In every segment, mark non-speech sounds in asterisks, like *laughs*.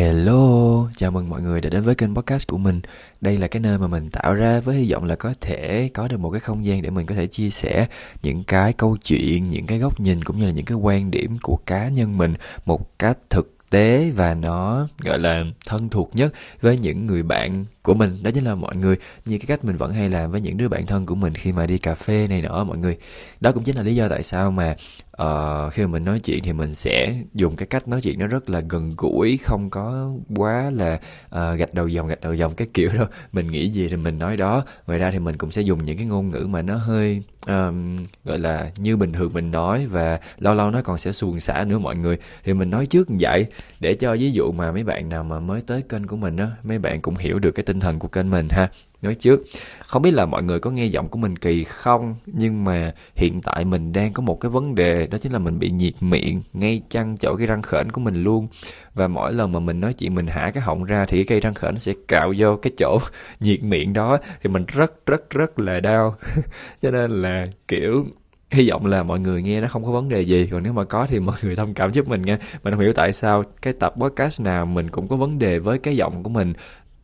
Hello, chào mừng mọi người đã đến với kênh podcast của mình. Đây là cái nơi mà mình tạo ra với hy vọng là có thể có được một cái không gian để mình có thể chia sẻ những cái câu chuyện, những cái góc nhìn cũng như là những cái quan điểm của cá nhân mình một cách thực tế và nó gọi là thân thuộc nhất với những người bạn của mình đó chính là mọi người. Như cái cách mình vẫn hay làm với những đứa bạn thân của mình khi mà đi cà phê này nọ mọi người. Đó cũng chính là lý do tại sao mà uh, khi mà mình nói chuyện thì mình sẽ dùng cái cách nói chuyện nó rất là gần gũi không có quá là uh, gạch đầu dòng gạch đầu dòng cái kiểu đâu. Mình nghĩ gì thì mình nói đó. Ngoài ra thì mình cũng sẽ dùng những cái ngôn ngữ mà nó hơi um, gọi là như bình thường mình nói và lâu lâu nó còn sẽ suồng xả nữa mọi người. Thì mình nói trước như vậy để cho ví dụ mà mấy bạn nào mà mới tới kênh của mình á mấy bạn cũng hiểu được cái tinh thần của kênh mình ha. Nói trước, không biết là mọi người có nghe giọng của mình kỳ không, nhưng mà hiện tại mình đang có một cái vấn đề, đó chính là mình bị nhiệt miệng ngay chăn chỗ cái răng khểnh của mình luôn. Và mỗi lần mà mình nói chuyện mình hả cái họng ra thì cái cây răng khểnh sẽ cạo vô cái chỗ *laughs* nhiệt miệng đó, thì mình rất rất rất là đau. *laughs* Cho nên là, kiểu, hy vọng là mọi người nghe nó không có vấn đề gì. Còn nếu mà có thì mọi người thông cảm giúp mình nha. Mình không hiểu tại sao cái tập podcast nào mình cũng có vấn đề với cái giọng của mình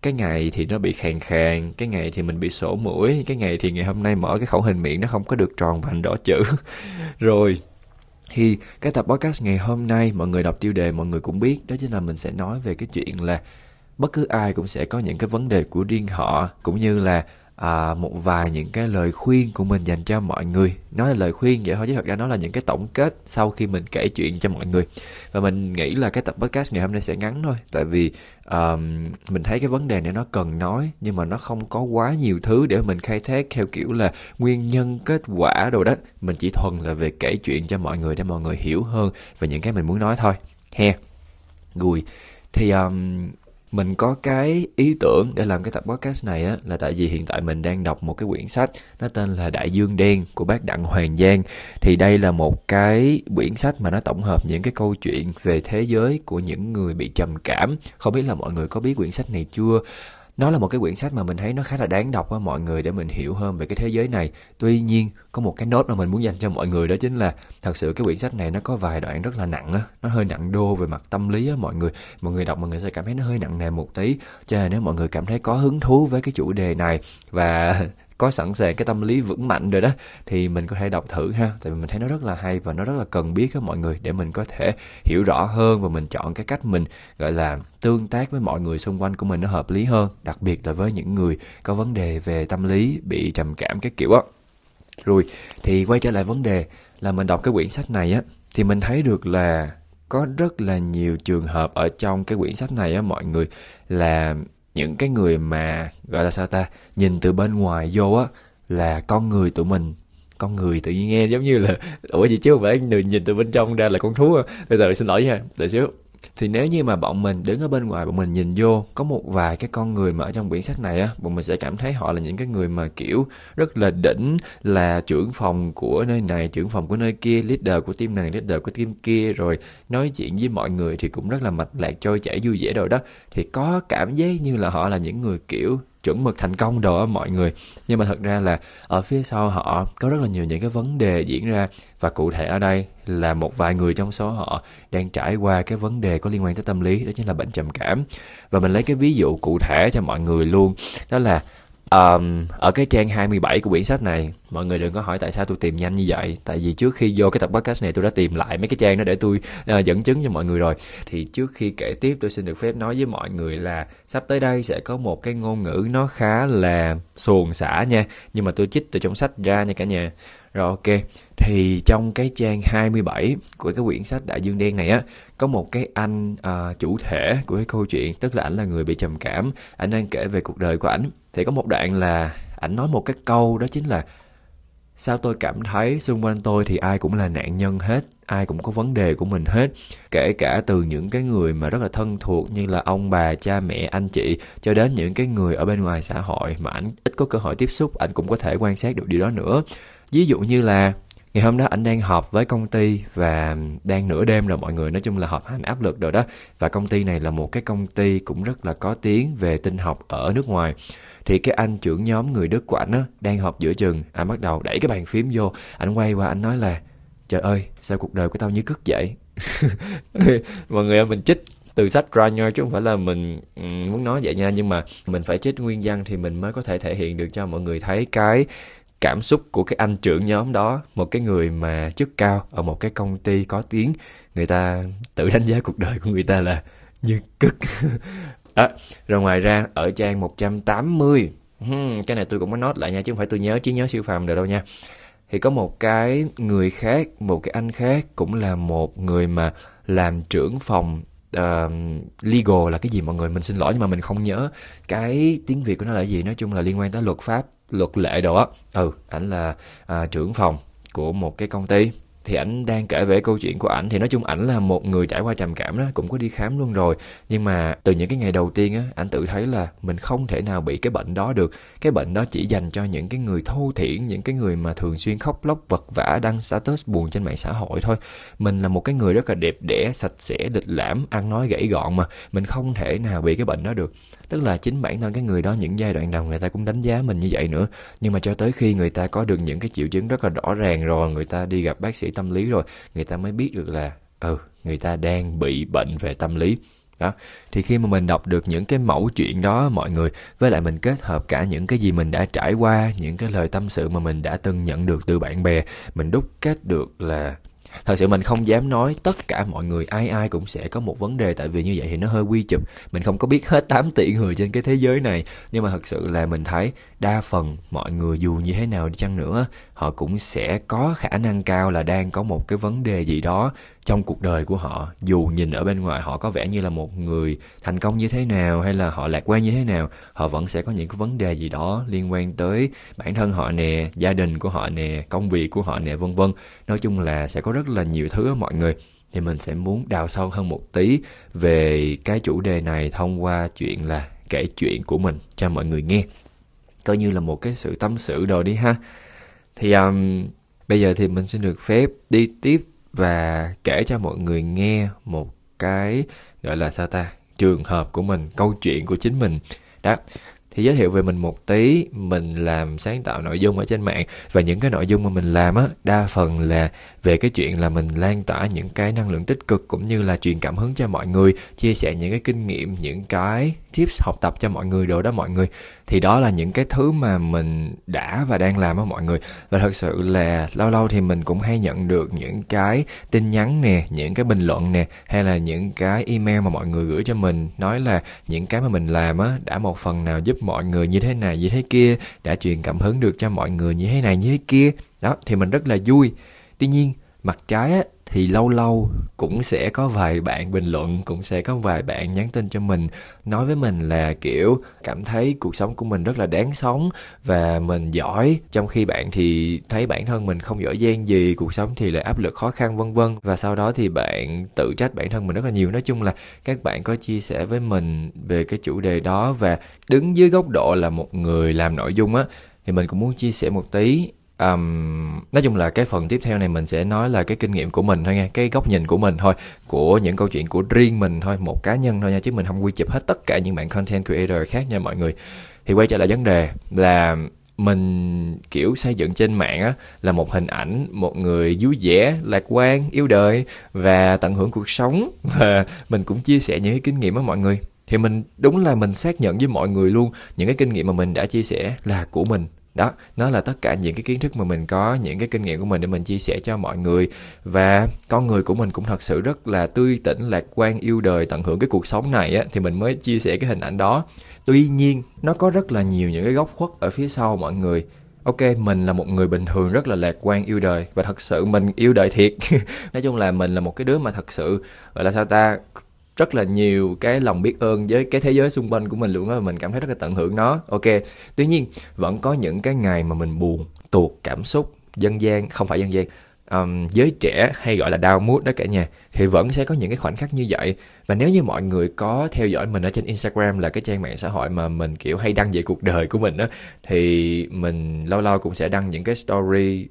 cái ngày thì nó bị khàn khàn, cái ngày thì mình bị sổ mũi, cái ngày thì ngày hôm nay mở cái khẩu hình miệng nó không có được tròn vành đỏ chữ. *laughs* Rồi, thì cái tập podcast ngày hôm nay mọi người đọc tiêu đề mọi người cũng biết, đó chính là mình sẽ nói về cái chuyện là bất cứ ai cũng sẽ có những cái vấn đề của riêng họ, cũng như là à, một vài những cái lời khuyên của mình dành cho mọi người. Nói là lời khuyên vậy thôi chứ thật ra nó là những cái tổng kết sau khi mình kể chuyện cho mọi người. Và mình nghĩ là cái tập podcast ngày hôm nay sẽ ngắn thôi. Tại vì um, mình thấy cái vấn đề này nó cần nói nhưng mà nó không có quá nhiều thứ để mình khai thác theo kiểu là nguyên nhân kết quả đồ đó. Mình chỉ thuần là về kể chuyện cho mọi người để mọi người hiểu hơn về những cái mình muốn nói thôi. He gùi. Thì um, mình có cái ý tưởng để làm cái tập podcast này á, là tại vì hiện tại mình đang đọc một cái quyển sách, nó tên là Đại Dương Đen của bác Đặng Hoàng Giang. Thì đây là một cái quyển sách mà nó tổng hợp những cái câu chuyện về thế giới của những người bị trầm cảm. Không biết là mọi người có biết quyển sách này chưa? Nó là một cái quyển sách mà mình thấy nó khá là đáng đọc á, mọi người để mình hiểu hơn về cái thế giới này. Tuy nhiên, có một cái nốt mà mình muốn dành cho mọi người đó chính là thật sự cái quyển sách này nó có vài đoạn rất là nặng á, nó hơi nặng đô về mặt tâm lý á mọi người. Mọi người đọc mọi người sẽ cảm thấy nó hơi nặng nề một tí. Cho nên nếu mọi người cảm thấy có hứng thú với cái chủ đề này và có sẵn sàng cái tâm lý vững mạnh rồi đó, thì mình có thể đọc thử ha. Tại vì mình thấy nó rất là hay và nó rất là cần biết á mọi người, để mình có thể hiểu rõ hơn và mình chọn cái cách mình, gọi là, tương tác với mọi người xung quanh của mình nó hợp lý hơn, đặc biệt là với những người có vấn đề về tâm lý bị trầm cảm cái kiểu á. Rồi, thì quay trở lại vấn đề là mình đọc cái quyển sách này á, thì mình thấy được là có rất là nhiều trường hợp ở trong cái quyển sách này á mọi người, là những cái người mà, gọi là sao ta, nhìn từ bên ngoài vô á, là con người tụi mình, con người tự nhiên nghe giống như là, ủa gì chứ không phải người nhìn từ bên trong ra là con thú à? Bây giờ xin lỗi nha, đợi xíu thì nếu như mà bọn mình đứng ở bên ngoài, bọn mình nhìn vô, có một vài cái con người mà ở trong quyển sách này á, bọn mình sẽ cảm thấy họ là những cái người mà, kiểu, rất là đỉnh, là trưởng phòng của nơi này, trưởng phòng của nơi kia, leader của team này, leader của team kia, rồi nói chuyện với mọi người thì cũng rất là mạch lạc, trôi chảy, vui vẻ rồi đó. Thì có cảm giác như là họ là những người, kiểu chuẩn mực thành công đồ á mọi người. Nhưng mà thật ra là ở phía sau họ có rất là nhiều những cái vấn đề diễn ra. Và cụ thể ở đây là một vài người trong số họ đang trải qua cái vấn đề có liên quan tới tâm lý, đó chính là bệnh trầm cảm. Và mình lấy cái ví dụ cụ thể cho mọi người luôn, đó là Um, ở cái trang 27 của quyển sách này mọi người đừng có hỏi tại sao tôi tìm nhanh như vậy. Tại vì trước khi vô cái tập podcast này tôi đã tìm lại mấy cái trang đó để tôi uh, dẫn chứng cho mọi người rồi. Thì trước khi kể tiếp tôi xin được phép nói với mọi người là sắp tới đây sẽ có một cái ngôn ngữ nó khá là xuồng xả nha. Nhưng mà tôi chích từ trong sách ra nha cả nhà. Rồi ok. Thì trong cái trang 27 của cái quyển sách Đại Dương Đen này á có một cái anh uh, chủ thể của cái câu chuyện tức là ảnh là người bị trầm cảm. Ảnh đang kể về cuộc đời của ảnh thì có một đoạn là ảnh nói một cái câu, đó chính là, sao tôi cảm thấy xung quanh tôi thì ai cũng là nạn nhân hết, ai cũng có vấn đề của mình hết, kể cả từ những cái người mà rất là thân thuộc như là ông bà, cha mẹ, anh chị, cho đến những cái người ở bên ngoài xã hội mà ảnh ít có cơ hội tiếp xúc, ảnh cũng có thể quan sát được điều đó nữa. Ví dụ như là ngày hôm đó anh đang họp với công ty và đang nửa đêm rồi mọi người nói chung là họp hành áp lực rồi đó. Và công ty này là một cái công ty cũng rất là có tiếng về tinh học ở nước ngoài. Thì cái anh trưởng nhóm người đức của anh á, đang họp giữa chừng. Anh bắt đầu đẩy cái bàn phím vô. Anh quay qua anh nói là, trời ơi, sao cuộc đời của tao như cứt vậy? *laughs* Mọi người ơi, mình chích từ sách ra nha chứ không phải là mình muốn nói vậy nha. Nhưng mà mình phải chích nguyên văn thì mình mới có thể thể hiện được cho mọi người thấy cái cảm xúc của cái anh trưởng nhóm đó một cái người mà chức cao ở một cái công ty có tiếng. Người ta tự đánh giá cuộc đời của người ta là như cực. *laughs* À, rồi ngoài ra ở trang 180 hmm, cái này tôi cũng có nốt lại nha chứ không phải tôi nhớ trí nhớ siêu phàm được đâu nha. Thì có một cái người khác một cái anh khác cũng là một người mà làm trưởng phòng uh, legal là cái gì mọi người? Mình xin lỗi nhưng mà mình không nhớ. Cái tiếng việt của nó là gì? Nói chung là liên quan tới luật pháp luật lệ đồ á. Ừ ảnh là à, trưởng phòng của một cái công ty thì ảnh đang kể về câu chuyện của ảnh. Thì nói chung ảnh là một người trải qua trầm cảm đó, cũng có đi khám luôn rồi. Nhưng mà từ những cái ngày đầu tiên á, ảnh tự thấy là mình không thể nào bị cái bệnh đó được. Cái bệnh đó chỉ dành cho những cái người thô thiển, những cái người mà thường xuyên khóc lóc, vật vã, đăng status buồn trên mạng xã hội thôi. Mình là một cái người rất là đẹp đẽ, sạch sẽ, lịch lãm, ăn nói gãy gọn mà. Mình không thể nào bị cái bệnh đó được. Tức là chính bản thân cái người đó những giai đoạn đầu người ta cũng đánh giá mình như vậy nữa. Nhưng mà cho tới khi người ta có được những cái triệu chứng rất là rõ ràng rồi, người ta đi gặp bác sĩ tâm lý rồi, người ta mới biết được là ừ người ta đang bị bệnh về tâm lý. Đó, thì khi mà mình đọc được những cái mẫu chuyện đó, mọi người, với lại mình kết hợp cả những cái gì mình đã trải qua, những cái lời tâm sự mà mình đã từng nhận được từ bạn bè, mình đúc kết được là thật sự mình không dám nói tất cả mọi người ai ai cũng sẽ có một vấn đề, tại vì như vậy thì nó hơi quy chụp. Mình không có biết hết 8 tỷ người trên cái thế giới này. Nhưng mà thật sự là mình thấy đa phần mọi người dù như thế nào đi chăng nữa, họ cũng sẽ có khả năng cao là đang có một cái vấn đề gì đó trong cuộc đời của họ dù nhìn ở bên ngoài họ có vẻ như là một người thành công như thế nào hay là họ lạc quan như thế nào họ vẫn sẽ có những cái vấn đề gì đó liên quan tới bản thân họ nè gia đình của họ nè công việc của họ nè vân vân. Nói chung là sẽ có rất là nhiều thứ mọi người. Thì mình sẽ muốn đào sâu hơn một tí về cái chủ đề này thông qua chuyện là kể chuyện của mình cho mọi người nghe. Coi như là một cái sự tâm sự đồ đi ha. Thì um, bây giờ thì mình xin được phép đi tiếp và kể cho mọi người nghe một cái gọi là sao ta? Trường hợp của mình, câu chuyện của chính mình. Đó. Thì giới thiệu về mình một tí. Mình làm sáng tạo nội dung ở trên mạng. Và những cái nội dung mà mình làm á, đa phần là về cái chuyện là mình lan tỏa những cái năng lượng tích cực cũng như là truyền cảm hứng cho mọi người, chia sẻ những cái kinh nghiệm, những cái tips học tập cho mọi người đồ đó mọi người. Thì đó là những cái thứ mà mình đã và đang làm á mọi người. Và thật sự là lâu lâu thì mình cũng hay nhận được những cái tin nhắn nè, những cái bình luận nè, hay là những cái email mà mọi người gửi cho mình, nói là những cái mà mình làm á đã một phần nào giúp mọi người như thế này, như thế kia, đã truyền cảm hứng được cho mọi người như thế này, như thế kia. Đó, thì mình rất là vui. Tuy nhiên, mặt trái á thì lâu lâu cũng sẽ có vài bạn bình luận, cũng sẽ có vài bạn nhắn tin cho mình, nói với mình là, kiểu, cảm thấy cuộc sống của mình rất là đáng sống và mình giỏi. Trong khi bạn thì thấy bản thân mình không giỏi giang gì, cuộc sống thì lại áp lực khó khăn, vân vân. Và sau đó thì bạn tự trách bản thân mình rất là nhiều. Nói chung là các bạn có chia sẻ với mình về cái chủ đề đó và đứng dưới góc độ là một người làm nội dung á, thì mình cũng muốn chia sẻ một tí um, nói chung là cái phần tiếp theo này mình sẽ nói là cái kinh nghiệm của mình thôi nha cái góc nhìn của mình thôi của những câu chuyện của riêng mình thôi một cá nhân thôi nha chứ mình không quy chụp hết tất cả những bạn content creator khác nha mọi người. Thì quay trở lại vấn đề là mình kiểu xây dựng trên mạng á là một hình ảnh một người vui vẻ lạc quan yêu đời và tận hưởng cuộc sống. *laughs* Và mình cũng chia sẻ những cái kinh nghiệm với mọi người. Thì mình đúng là mình xác nhận với mọi người luôn những cái kinh nghiệm mà mình đã chia sẻ là của mình đó, nó là tất cả những cái kiến thức mà mình có, những cái kinh nghiệm của mình để mình chia sẻ cho mọi người. Và con người của mình cũng thật sự rất là tươi tỉnh, lạc quan, yêu đời, tận hưởng cái cuộc sống này á, thì mình mới chia sẻ cái hình ảnh đó. Tuy nhiên, nó có rất là nhiều những cái góc khuất ở phía sau mọi người. Ok, mình là một người bình thường rất là lạc quan, yêu đời. Và thật sự mình yêu đời thiệt. *laughs* Nói chung là mình là một cái đứa mà thật sự, gọi là sao ta rất là nhiều cái lòng biết ơn với cái thế giới xung quanh của mình luôn á mình cảm thấy rất là tận hưởng nó. Ok tuy nhiên vẫn có những cái ngày mà mình buồn tuột cảm xúc dân gian không phải dân gian um, giới trẻ hay gọi là down mood đó cả nhà thì vẫn sẽ có những cái khoảnh khắc như vậy và nếu như mọi người có theo dõi mình ở trên Instagram là cái trang mạng xã hội mà mình kiểu hay đăng về cuộc đời của mình á thì mình lâu lâu cũng sẽ đăng những cái story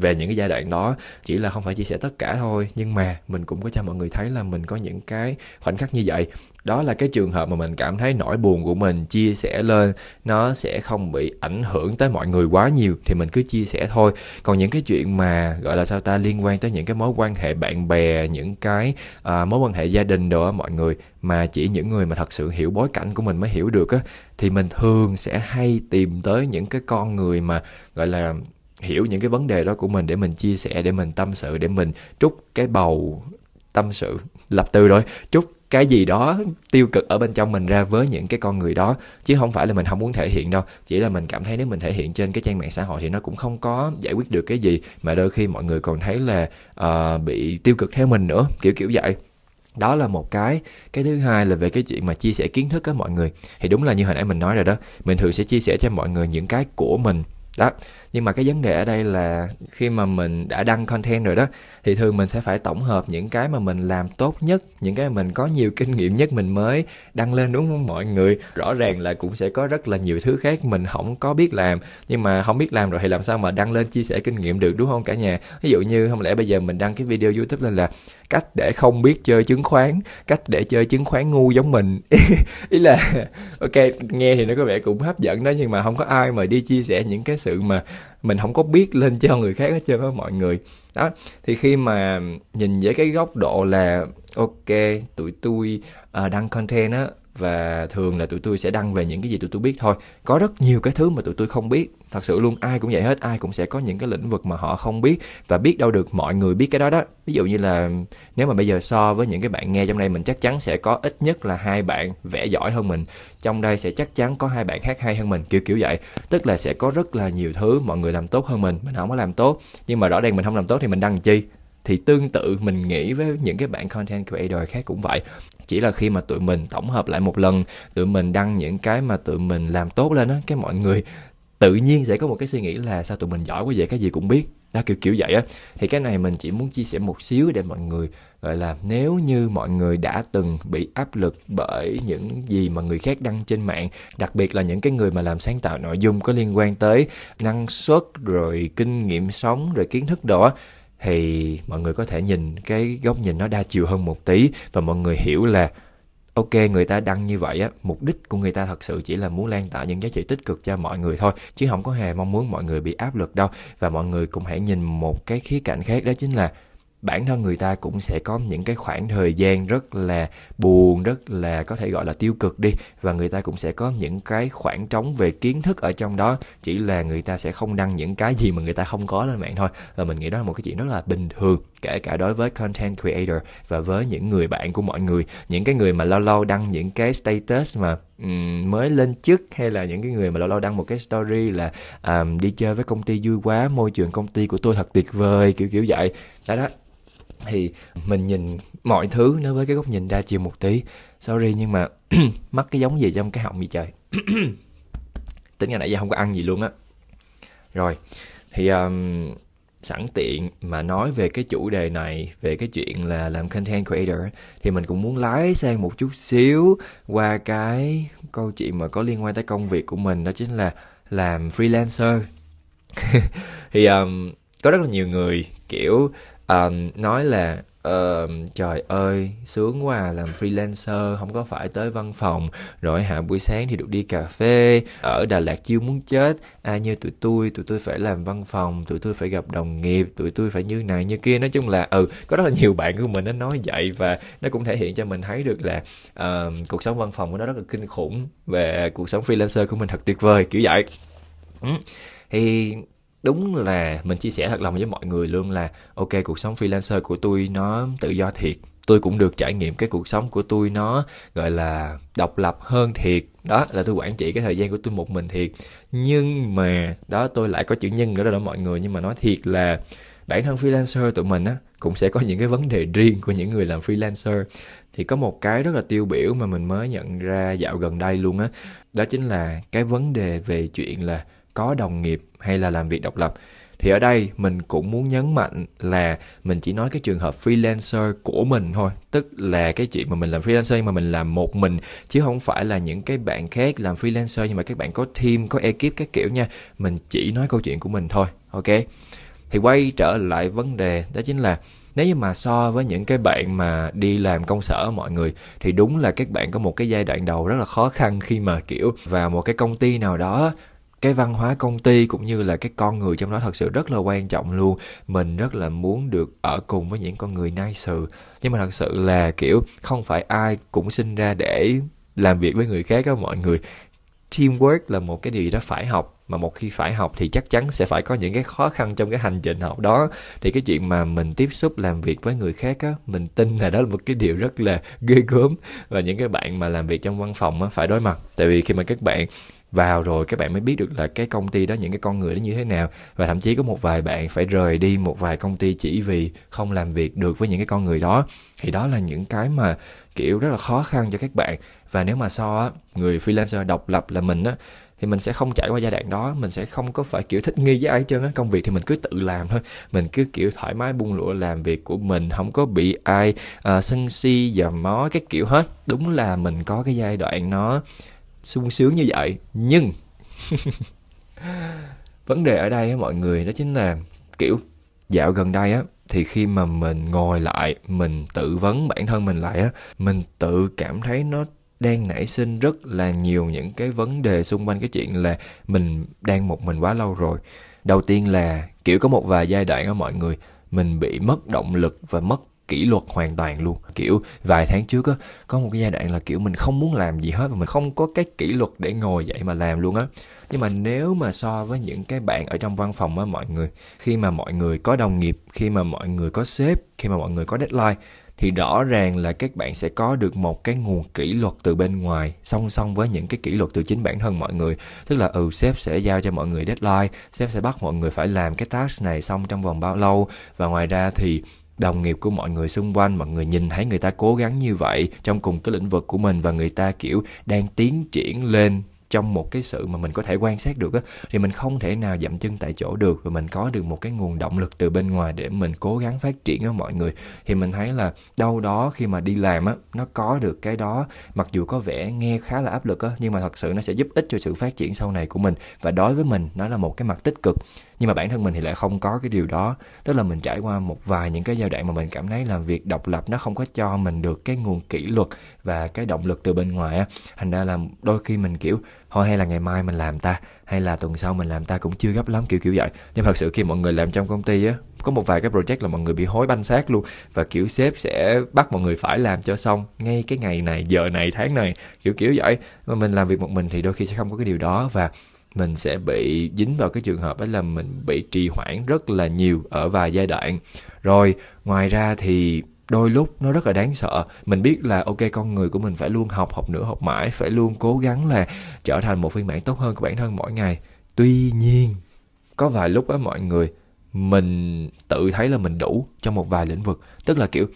về những cái giai đoạn đó. Chỉ là không phải chia sẻ tất cả thôi nhưng mà mình cũng có cho mọi người thấy là mình có những cái khoảnh khắc như vậy. Đó là cái trường hợp mà mình cảm thấy nỗi buồn của mình chia sẻ lên nó sẽ không bị ảnh hưởng tới mọi người quá nhiều thì mình cứ chia sẻ thôi. Còn những cái chuyện mà gọi là sao ta liên quan tới những cái mối quan hệ bạn bè những cái uh, mối quan hệ gia đình đồ mọi người mà chỉ những người mà thật sự hiểu bối cảnh của mình mới hiểu được á thì mình thường sẽ hay tìm tới những cái con người mà gọi là hiểu những cái vấn đề đó của mình để mình chia sẻ để mình tâm sự để mình trút cái bầu tâm sự lập từ rồi trút cái gì đó tiêu cực ở bên trong mình ra với những cái con người đó. Chứ không phải là mình không muốn thể hiện đâu chỉ là mình cảm thấy nếu mình thể hiện trên cái trang mạng xã hội thì nó cũng không có giải quyết được cái gì mà đôi khi mọi người còn thấy là uh, bị tiêu cực theo mình nữa kiểu kiểu vậy đó là một cái cái thứ hai là về cái chuyện mà chia sẻ kiến thức á mọi người. Thì đúng là như hồi nãy mình nói rồi đó, mình thường sẽ chia sẻ cho mọi người những cái của mình. Đó nhưng mà cái vấn đề ở đây là khi mà mình đã đăng content rồi đó, thì thường mình sẽ phải tổng hợp những cái mà mình làm tốt nhất, những cái mà mình có nhiều kinh nghiệm nhất mình mới đăng lên, đúng không mọi người? Rõ ràng là cũng sẽ có rất là nhiều thứ khác mình không có biết làm. Nhưng mà không biết làm rồi thì làm sao mà đăng lên chia sẻ kinh nghiệm được, đúng không cả nhà? Ví dụ như không lẽ bây giờ mình đăng cái video youtube lên là cách để không biết chơi chứng khoán, cách để chơi chứng khoán ngu giống mình. *laughs* Ý là, ok, nghe thì nó có vẻ cũng hấp dẫn đó, nhưng mà không có ai mà đi chia sẻ những cái sự mà mình không có biết lên cho người khác hết trơn á mọi người. Đó thì khi mà nhìn với cái góc độ là ok tụi tôi uh, đăng content á và thường là tụi tôi sẽ đăng về những cái gì tụi tôi biết thôi. Có rất nhiều cái thứ mà tụi tôi không biết. Thật sự luôn, ai cũng vậy hết. Ai cũng sẽ có những cái lĩnh vực mà họ không biết và biết đâu được mọi người biết cái đó đó. Ví dụ như là nếu mà bây giờ so với những cái bạn nghe trong đây, mình chắc chắn sẽ có ít nhất là hai bạn vẽ giỏi hơn mình. Trong đây sẽ chắc chắn có hai bạn hát hay hơn mình, kiểu kiểu vậy. Tức là sẽ có rất là nhiều thứ mọi người làm tốt hơn mình. Mình không có làm tốt, nhưng mà rõ ràng mình không làm tốt thì mình đăng chi? Thì tương tự mình nghĩ với những cái bạn content creator khác cũng vậy chỉ là khi mà tụi mình tổng hợp lại một lần, tụi mình đăng những cái mà tụi mình làm tốt lên á, cái mọi người tự nhiên sẽ có một cái suy nghĩ là sao tụi mình giỏi quá vậy, cái gì cũng biết. Đó, kiểu kiểu vậy á. Thì cái này mình chỉ muốn chia sẻ một xíu để mọi người, gọi là, nếu như mọi người đã từng bị áp lực bởi những gì mà người khác đăng trên mạng, đặc biệt là những cái người mà làm sáng tạo nội dung có liên quan tới năng suất, rồi kinh nghiệm sống, rồi kiến thức đó thì mọi người có thể nhìn cái góc nhìn nó đa chiều hơn một tí và mọi người hiểu là, ok, người ta đăng như vậy á, mục đích của người ta thật sự chỉ là muốn lan tỏa những giá trị tích cực cho mọi người thôi, chứ không có hề mong muốn mọi người bị áp lực đâu. Và mọi người cũng hãy nhìn một cái khía cạnh khác, đó chính là bản thân người ta cũng sẽ có những cái khoảng thời gian rất là buồn, rất là có thể gọi là tiêu cực đi, và người ta cũng sẽ có những cái khoảng trống về kiến thức ở trong đó. Chỉ là người ta sẽ không đăng những cái gì mà người ta không có lên mạng thôi. Và mình nghĩ đó là một cái chuyện rất là bình thường kể cả đối với content creator và với những người bạn của mọi người những cái người mà lâu lâu đăng những cái status mà um, mới lên chức hay là những cái người mà lâu lâu đăng một cái story là um, đi chơi với công ty vui quá môi trường công ty của tôi thật tuyệt vời kiểu kiểu vậy. Đó đó. Thì mình nhìn mọi thứ nó với cái góc nhìn đa chiều một tí. Sorry nhưng mà *clears throat* mắc cái giống gì trong cái họng gì trời. *clears throat* Tính ngày nãy giờ không có ăn gì luôn á. Rồi thì um, sẵn tiện mà nói về cái chủ đề này về cái chuyện là làm content creator thì mình cũng muốn lái sang một chút xíu qua cái câu chuyện mà có liên quan tới công việc của mình đó chính là làm freelancer. *laughs* Thì um, có rất là nhiều người kiểu um, nói là uh, trời ơi sướng quá à, làm freelancer không có phải tới văn phòng. Rồi hạ buổi sáng thì được đi cà phê ở Đà Lạt chiêu muốn chết. Ai như tụi tôi tụi tôi phải làm văn phòng tụi tôi phải gặp đồng nghiệp tụi tôi phải như này như kia. Nói chung là ừ có rất là nhiều bạn của mình nó nói vậy và nó cũng thể hiện cho mình thấy được là uh, cuộc sống văn phòng của nó rất là kinh khủng và cuộc sống freelancer của mình thật tuyệt vời kiểu vậy. Ừ. thì đúng là mình chia sẻ thật lòng với mọi người luôn là ok cuộc sống freelancer của tôi nó tự do thiệt. Tôi cũng được trải nghiệm cái cuộc sống của tôi nó gọi là độc lập hơn thiệt. Đó là tôi quản trị cái thời gian của tôi một mình thiệt. Nhưng mà đó tôi lại có chữ nhân nữa đó mọi người. Nhưng mà nói thiệt là bản thân freelancer tụi mình á cũng sẽ có những cái vấn đề riêng của những người làm freelancer. Thì có một cái rất là tiêu biểu mà mình mới nhận ra dạo gần đây luôn á đó, đó chính là cái vấn đề về chuyện là có đồng nghiệp hay là làm việc độc lập, thì ở đây mình cũng muốn nhấn mạnh là mình chỉ nói cái trường hợp freelancer của mình thôi. Tức là cái chuyện mà mình làm freelancer mà mình làm một mình, chứ không phải là những cái bạn khác làm freelancer nhưng mà các bạn có team, có ekip các kiểu nha. Mình chỉ nói câu chuyện của mình thôi, ok? Thì quay trở lại vấn đề, đó chính là nếu như mà so với những cái bạn mà đi làm công sở mọi người, thì đúng là các bạn có một cái giai đoạn đầu rất là khó khăn khi mà, kiểu, vào một cái công ty nào đó cái văn hóa công ty cũng như là cái con người trong đó thật sự rất là quan trọng luôn. Mình rất là muốn được ở cùng với những con người nice sự. Nhưng mà thật sự là, kiểu, không phải ai cũng sinh ra để làm việc với người khác đó mọi người. Teamwork là một cái điều gì đó phải học, mà một khi phải học thì chắc chắn sẽ phải có những cái khó khăn trong cái hành trình học đó. Thì cái chuyện mà mình tiếp xúc làm việc với người khác á, mình tin là đó là một cái điều rất là ghê gớm. Và những cái bạn mà làm việc trong văn phòng á phải đối mặt. Tại vì khi mà các bạn vào rồi các bạn mới biết được là cái công ty đó những cái con người đó như thế nào. Và thậm chí có một vài bạn phải rời đi một vài công ty chỉ vì không làm việc được với những cái con người đó. Thì đó là những cái mà kiểu rất là khó khăn cho các bạn. Và nếu mà so á người freelancer độc lập là mình á thì mình sẽ không trải qua giai đoạn đó. Mình sẽ không có phải kiểu thích nghi với ai trơn á. Công việc thì mình cứ tự làm thôi. Mình cứ kiểu thoải mái buông lụa làm việc của mình không có bị ai uh, sân si dòm mó cái kiểu hết. Đúng là mình có cái giai đoạn nó sung sướng như vậy. Nhưng, *laughs* vấn đề ở đây á mọi người, đó chính là, kiểu, dạo gần đây á, thì khi mà mình ngồi lại, mình tự vấn bản thân mình lại á, mình tự cảm thấy nó đang nảy sinh rất là nhiều những cái vấn đề xung quanh cái chuyện là mình đang một mình quá lâu rồi. Đầu tiên là, kiểu, có một vài giai đoạn á mọi người, mình bị mất động lực và mất kỷ luật hoàn toàn luôn. Kiểu, vài tháng trước á, có một cái giai đoạn là kiểu mình không muốn làm gì hết và mình không có cái kỷ luật để ngồi dậy mà làm luôn á. Nhưng mà nếu mà so với những cái bạn ở trong văn phòng á, mọi người, khi mà mọi người có đồng nghiệp, khi mà mọi người có sếp, khi mà mọi người có deadline, thì rõ ràng là các bạn sẽ có được một cái nguồn kỷ luật từ bên ngoài, song song với những cái kỷ luật từ chính bản thân mọi người. Tức là ừ sếp sẽ giao cho mọi người deadline, sếp sẽ bắt mọi người phải làm cái task này xong trong vòng bao lâu. Và ngoài ra thì đồng nghiệp của mọi người xung quanh, mọi người nhìn thấy người ta cố gắng như vậy trong cùng cái lĩnh vực của mình và người ta, kiểu, đang tiến triển lên trong một cái sự mà mình có thể quan sát được á, thì mình không thể nào dậm chân tại chỗ được và mình có được một cái nguồn động lực từ bên ngoài để mình cố gắng phát triển á mọi người. Thì mình thấy là đâu đó khi mà đi làm á, nó có được cái đó, mặc dù có vẻ nghe khá là áp lực á, nhưng mà thật sự nó sẽ giúp ích cho sự phát triển sau này của mình và đối với mình nó là một cái mặt tích cực. Nhưng mà bản thân mình thì lại không có cái điều đó. Tức là mình trải qua một vài những cái giai đoạn mà mình cảm thấy làm việc độc lập nó không có cho mình được cái nguồn kỷ luật và cái động lực từ bên ngoài á. Thành ra là đôi khi mình, kiểu thôi hay là ngày mai mình làm ta, hay là tuần sau mình làm ta cũng chưa gấp lắm, kiểu kiểu vậy. Nhưng thật sự khi mọi người làm trong công ty á, có một vài cái project là mọi người bị hối banh xác luôn. Và, kiểu, sếp sẽ bắt mọi người phải làm cho xong ngay cái ngày này, giờ này, tháng này, kiểu kiểu vậy. Mà mình làm việc một mình thì đôi khi sẽ không có cái điều đó và mình sẽ bị dính vào cái trường hợp ấy là mình bị trì hoãn rất là nhiều ở vài giai đoạn. Rồi, ngoài ra thì đôi lúc nó rất là đáng sợ. Mình biết là ok con người của mình phải luôn học học nữa học mãi phải luôn cố gắng là trở thành một phiên bản tốt hơn của bản thân mỗi ngày. Tuy nhiên có vài lúc á mọi người mình tự thấy là mình đủ trong một vài lĩnh vực. Tức là kiểu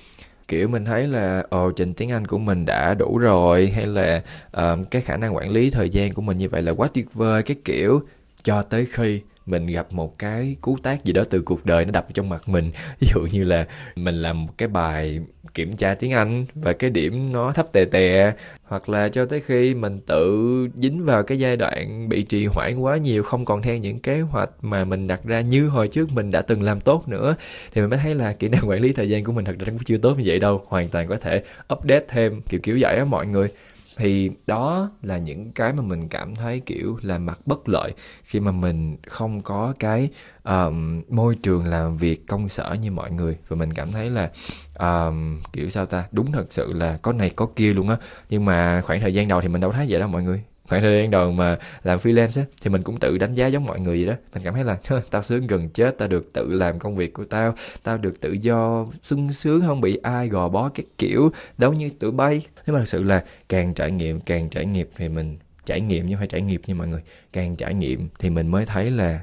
kiểu mình thấy là ồ trình tiếng anh của mình đã đủ rồi hay là uh, cái khả năng quản lý thời gian của mình như vậy là quá tuyệt vời cái kiểu cho tới khi mình gặp một cái cú tác gì đó từ cuộc đời nó đập trong mặt mình. *laughs* Ví dụ như là mình làm một cái bài kiểm tra tiếng anh và cái điểm nó thấp tè tè, hoặc là cho tới khi mình tự dính vào cái giai đoạn bị trì hoãn quá nhiều, không còn theo những kế hoạch mà mình đặt ra như hồi trước mình đã từng làm tốt nữa, thì mình mới thấy là kỹ năng quản lý thời gian của mình thật ra cũng chưa tốt như vậy đâu. Hoàn toàn có thể update thêm, kiểu kiểu vậy á mọi người thì đó là những cái mà mình cảm thấy kiểu là mặt bất lợi khi mà mình không có cái um, môi trường làm việc công sở như mọi người. Và mình cảm thấy là um, kiểu sao ta? Đúng thật sự là có này có kia luôn á. Nhưng mà khoảng thời gian đầu thì mình đâu thấy vậy đâu mọi người khoảng thời gian đầu mà làm freelance á, thì mình cũng tự đánh giá giống mọi người vậy đó. Mình cảm thấy là tao sướng gần chết, tao được tự làm công việc của tao tao được tự do sung sướng, không bị ai gò bó cái kiểu, đâu như tụi bay. Thế mà thật sự là càng trải nghiệm, càng trải nghiệm thì mình, trải nghiệm nhưng phải trải nghiệm nha mọi người. Càng trải nghiệm thì mình mới thấy là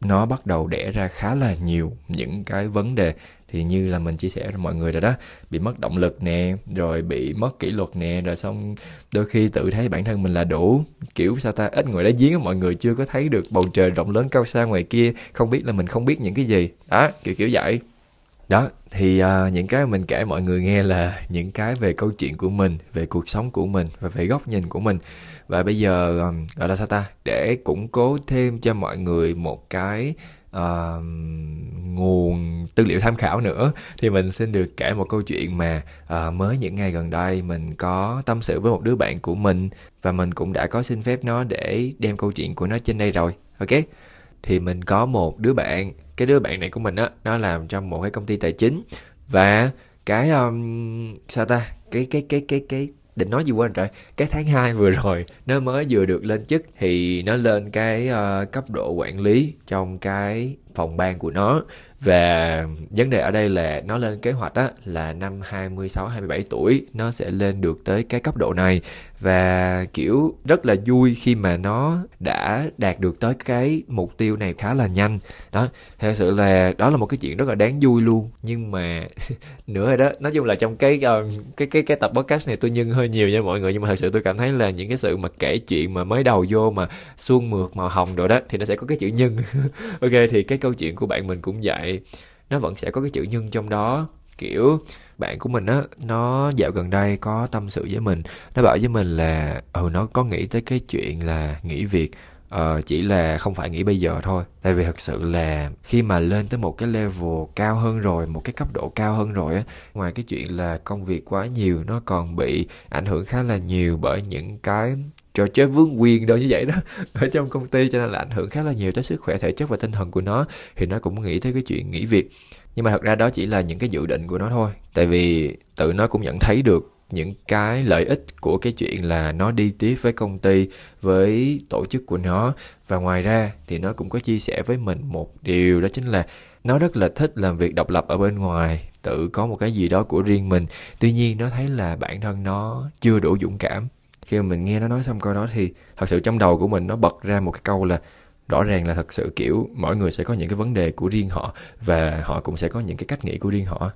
nó bắt đầu đẻ ra khá là nhiều những cái vấn đề thì như là mình chia sẻ với mọi người rồi đó bị mất động lực nè rồi bị mất kỷ luật nè rồi xong đôi khi tự thấy bản thân mình là đủ kiểu sao ta ít người đã giếng mọi người chưa có thấy được bầu trời rộng lớn cao xa ngoài kia không biết là mình không biết những cái gì. Đó kiểu kiểu vậy. Đó thì uh, những cái mình kể mọi người nghe là những cái về câu chuyện của mình về cuộc sống của mình và về góc nhìn của mình. Và bây giờ um, gọi là sao ta để củng cố thêm cho mọi người một cái uh, nguồn tư liệu tham khảo nữa. Thì mình xin được kể một câu chuyện mà uh, mới những ngày gần đây mình có tâm sự với một đứa bạn của mình và mình cũng đã có xin phép nó để đem câu chuyện của nó trên đây rồi. Ok? Thì mình có một đứa bạn. Cái đứa bạn này của mình á nó làm trong một cái công ty tài chính và cái um, sao ta? Cái cái cái cái cái định nói gì quên rồi. Cái tháng 2 vừa rồi nó mới vừa được lên chức thì nó lên cái uh, cấp độ quản lý trong cái phòng ban của nó. Và vấn đề ở đây là nó lên kế hoạch á là năm 26 27 tuổi nó sẽ lên được tới cái cấp độ này. Và kiểu rất là vui khi mà nó đã đạt được tới cái mục tiêu này khá là nhanh. Đó thật sự là đó là một cái chuyện rất là đáng vui luôn. Nhưng mà *laughs* nữa rồi đó nói chung là trong cái uh, cái cái cái tập podcast này tôi nhân hơi nhiều nha mọi người. Nhưng mà thật sự tôi cảm thấy là những cái sự mà kể chuyện mà mới đầu vô mà xuông mượt màu hồng rồi đó thì nó sẽ có cái chữ nhân *laughs* ok thì cái câu chuyện của bạn mình cũng vậy, nó vẫn sẽ có cái chữ nhân trong đó. Kiểu, bạn của mình á, nó dạo gần đây có tâm sự với mình, nó bảo với mình là ừ nó có nghĩ tới cái chuyện là nghỉ việc ờ, chỉ là không phải nghĩ bây giờ thôi. Tại vì thật sự là khi mà lên tới một cái level cao hơn rồi một cái cấp độ cao hơn rồi á ngoài cái chuyện là công việc quá nhiều nó còn bị ảnh hưởng khá là nhiều bởi những cái trò chơi vương quyền đâu như vậy đó *laughs* ở trong công ty cho nên là ảnh hưởng khá là nhiều tới sức khỏe thể chất và tinh thần của nó thì nó cũng nghĩ tới cái chuyện nghỉ việc. Nhưng mà thật ra đó chỉ là những cái dự định của nó thôi. Tại vì tự nó cũng nhận thấy được những cái lợi ích của cái chuyện là nó đi tiếp với công ty, với tổ chức của nó. Và ngoài ra thì nó cũng có chia sẻ với mình một điều, đó chính là nó rất là thích làm việc độc lập ở bên ngoài, tự có một cái gì đó của riêng mình. Tuy nhiên nó thấy là bản thân nó chưa đủ dũng cảm. Khi mà mình nghe nó nói xong câu đó thì thật sự trong đầu của mình nó bật ra một cái câu là rõ ràng là thật sự kiểu mỗi người sẽ có những cái vấn đề của riêng họ và họ cũng sẽ có những cái cách nghĩ của riêng họ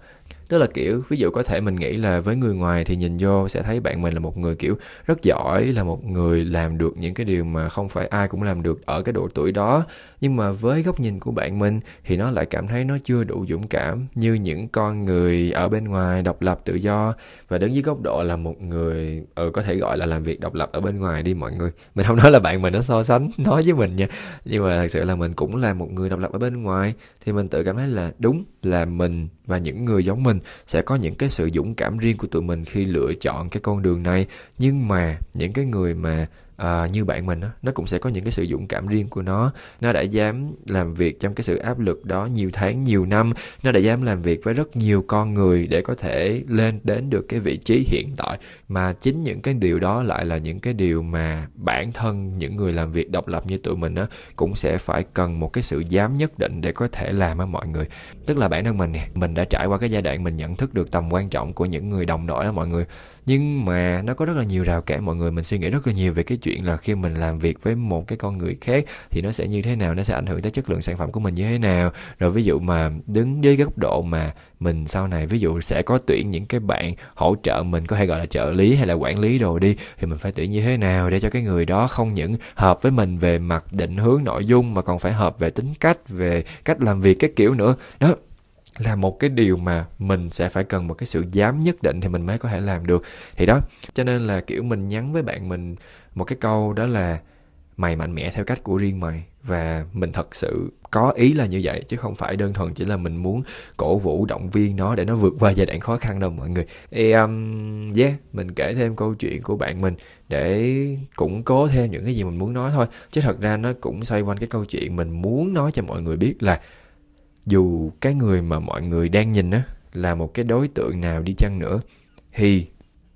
tức là kiểu ví dụ có thể mình nghĩ là với người ngoài thì nhìn vô sẽ thấy bạn mình là một người kiểu rất giỏi là một người làm được những cái điều mà không phải ai cũng làm được ở cái độ tuổi đó. Nhưng mà với góc nhìn của bạn mình thì nó lại cảm thấy nó chưa đủ dũng cảm như những con người ở bên ngoài độc lập tự do. Và đứng dưới góc độ là một người ừ, có thể gọi là làm việc độc lập ở bên ngoài đi mọi người. Mình không nói là bạn mình nó so sánh *laughs* nói với mình nha. Nhưng mà thật sự là mình cũng là một người độc lập ở bên ngoài. Thì mình tự cảm thấy là đúng là mình và những người giống mình sẽ có những cái sự dũng cảm riêng của tụi mình khi lựa chọn cái con đường này. Nhưng mà những cái người mà à, như bạn mình đó, nó cũng sẽ có những cái sự dũng cảm riêng của nó. Nó đã dám làm việc trong cái sự áp lực đó nhiều tháng nhiều năm. Nó đã dám làm việc với rất nhiều con người để có thể lên đến được cái vị trí hiện tại. Mà chính những cái điều đó lại là những cái điều mà bản thân những người làm việc độc lập như tụi mình á cũng sẽ phải cần một cái sự dám nhất định để có thể làm á mọi người. Tức là bản thân mình nè mình đã trải qua cái giai đoạn mình nhận thức được tầm quan trọng của những người đồng đội á mọi người. Nhưng mà nó có rất là nhiều rào cản mọi người. Mình suy nghĩ rất là nhiều về cái chuyện là khi mình làm việc với một cái con người khác thì nó sẽ như thế nào, nó sẽ ảnh hưởng tới chất lượng sản phẩm của mình như thế nào. Rồi ví dụ mà đứng dưới góc độ mà mình sau này, ví dụ sẽ có tuyển những cái bạn hỗ trợ mình, có thể gọi là trợ lý hay là quản lý đồ đi, thì mình phải tuyển như thế nào để cho cái người đó không những hợp với mình về mặt định hướng, nội dung, mà còn phải hợp về tính cách, về cách làm việc cái kiểu nữa. Đó là một cái điều mà mình sẽ phải cần một cái sự dám nhất định thì mình mới có thể làm được. Thì đó, cho nên là, kiểu, mình nhắn với bạn mình một cái câu đó là mày mạnh mẽ theo cách của riêng mày. Và mình thật sự có ý là như vậy chứ không phải đơn thuần chỉ là mình muốn cổ vũ động viên nó để nó vượt qua giai đoạn khó khăn đâu mọi người. Thì um, yeah mình kể thêm câu chuyện của bạn mình để củng cố thêm những cái gì mình muốn nói thôi. Chứ thật ra nó cũng xoay quanh cái câu chuyện mình muốn nói cho mọi người biết là dù cái người mà mọi người đang nhìn á là một cái đối tượng nào đi chăng nữa thì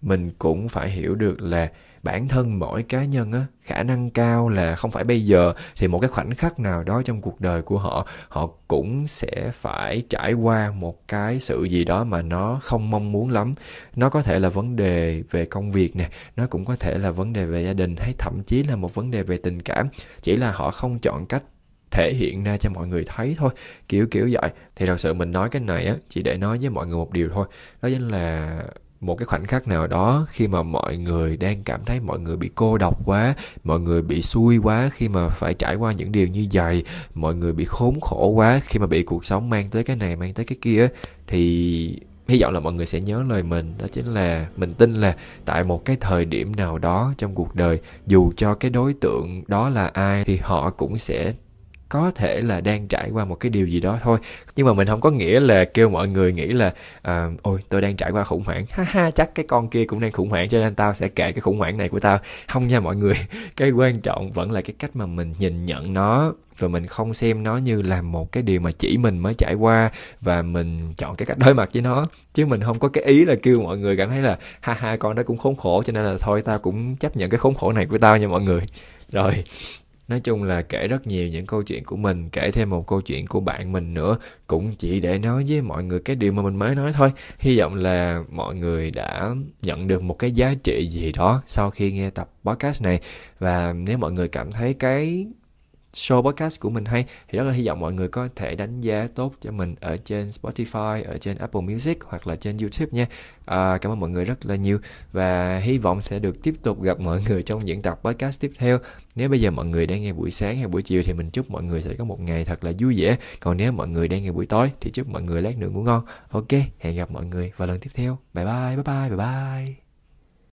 mình cũng phải hiểu được là bản thân mỗi cá nhân á, khả năng cao là không phải bây giờ, thì một cái khoảnh khắc nào đó trong cuộc đời của họ họ cũng sẽ phải trải qua một cái sự gì đó mà nó không mong muốn lắm. Nó có thể là vấn đề về công việc nè, nó cũng có thể là vấn đề về gia đình, hay thậm chí là một vấn đề về tình cảm. Chỉ là họ không chọn cách thể hiện ra cho mọi người thấy thôi. Kiểu kiểu vậy. Thì thật sự mình nói cái này á, chỉ để nói với mọi người một điều thôi. Đó chính là một cái khoảnh khắc nào đó khi mà mọi người đang cảm thấy mọi người bị cô độc quá, mọi người bị xui quá khi mà phải trải qua những điều như vậy, mọi người bị khốn khổ quá khi mà bị cuộc sống mang tới cái này, mang tới cái kia, thì hy vọng là mọi người sẽ nhớ lời mình. Đó chính là mình tin là tại một cái thời điểm nào đó trong cuộc đời, dù cho cái đối tượng đó là ai thì họ cũng sẽ có thể là đang trải qua một cái điều gì đó thôi. Nhưng mà mình không có nghĩa là kêu mọi người nghĩ là à, ôi tôi đang trải qua khủng hoảng. Ha ha chắc cái con kia cũng đang khủng hoảng cho nên tao sẽ kể cái khủng hoảng này của tao. Không nha mọi người *laughs* cái quan trọng vẫn là cái cách mà mình nhìn nhận nó và mình không xem nó như là một cái điều mà chỉ mình mới trải qua và mình chọn cái cách đối mặt với nó. Chứ mình không có cái ý là kêu mọi người cảm thấy là ha ha con đó cũng khốn khổ. Cho nên là thôi tao cũng chấp nhận cái khốn khổ này của tao nha mọi người. Rồi nói chung là kể rất nhiều những câu chuyện của mình, kể thêm một câu chuyện của bạn mình nữa, cũng chỉ để nói với mọi người cái điều mà mình mới nói thôi. Hy vọng là mọi người đã nhận được một cái giá trị gì đó sau khi nghe tập podcast này. Và nếu mọi người cảm thấy cái show podcast của mình hay thì rất là hy vọng mọi người có thể đánh giá tốt cho mình ở trên Spotify, ở trên Apple Music hoặc là trên YouTube nha. À, cảm ơn mọi người rất là nhiều và hy vọng sẽ được tiếp tục gặp mọi người trong những tập podcast tiếp theo. Nếu bây giờ mọi người đang nghe buổi sáng hay buổi chiều thì mình chúc mọi người sẽ có một ngày thật là vui vẻ. Còn nếu mọi người đang nghe buổi tối thì chúc mọi người lát nữa ngủ ngon. Ok, hẹn gặp mọi người vào lần tiếp theo. Bye bye, bye bye, bye bye.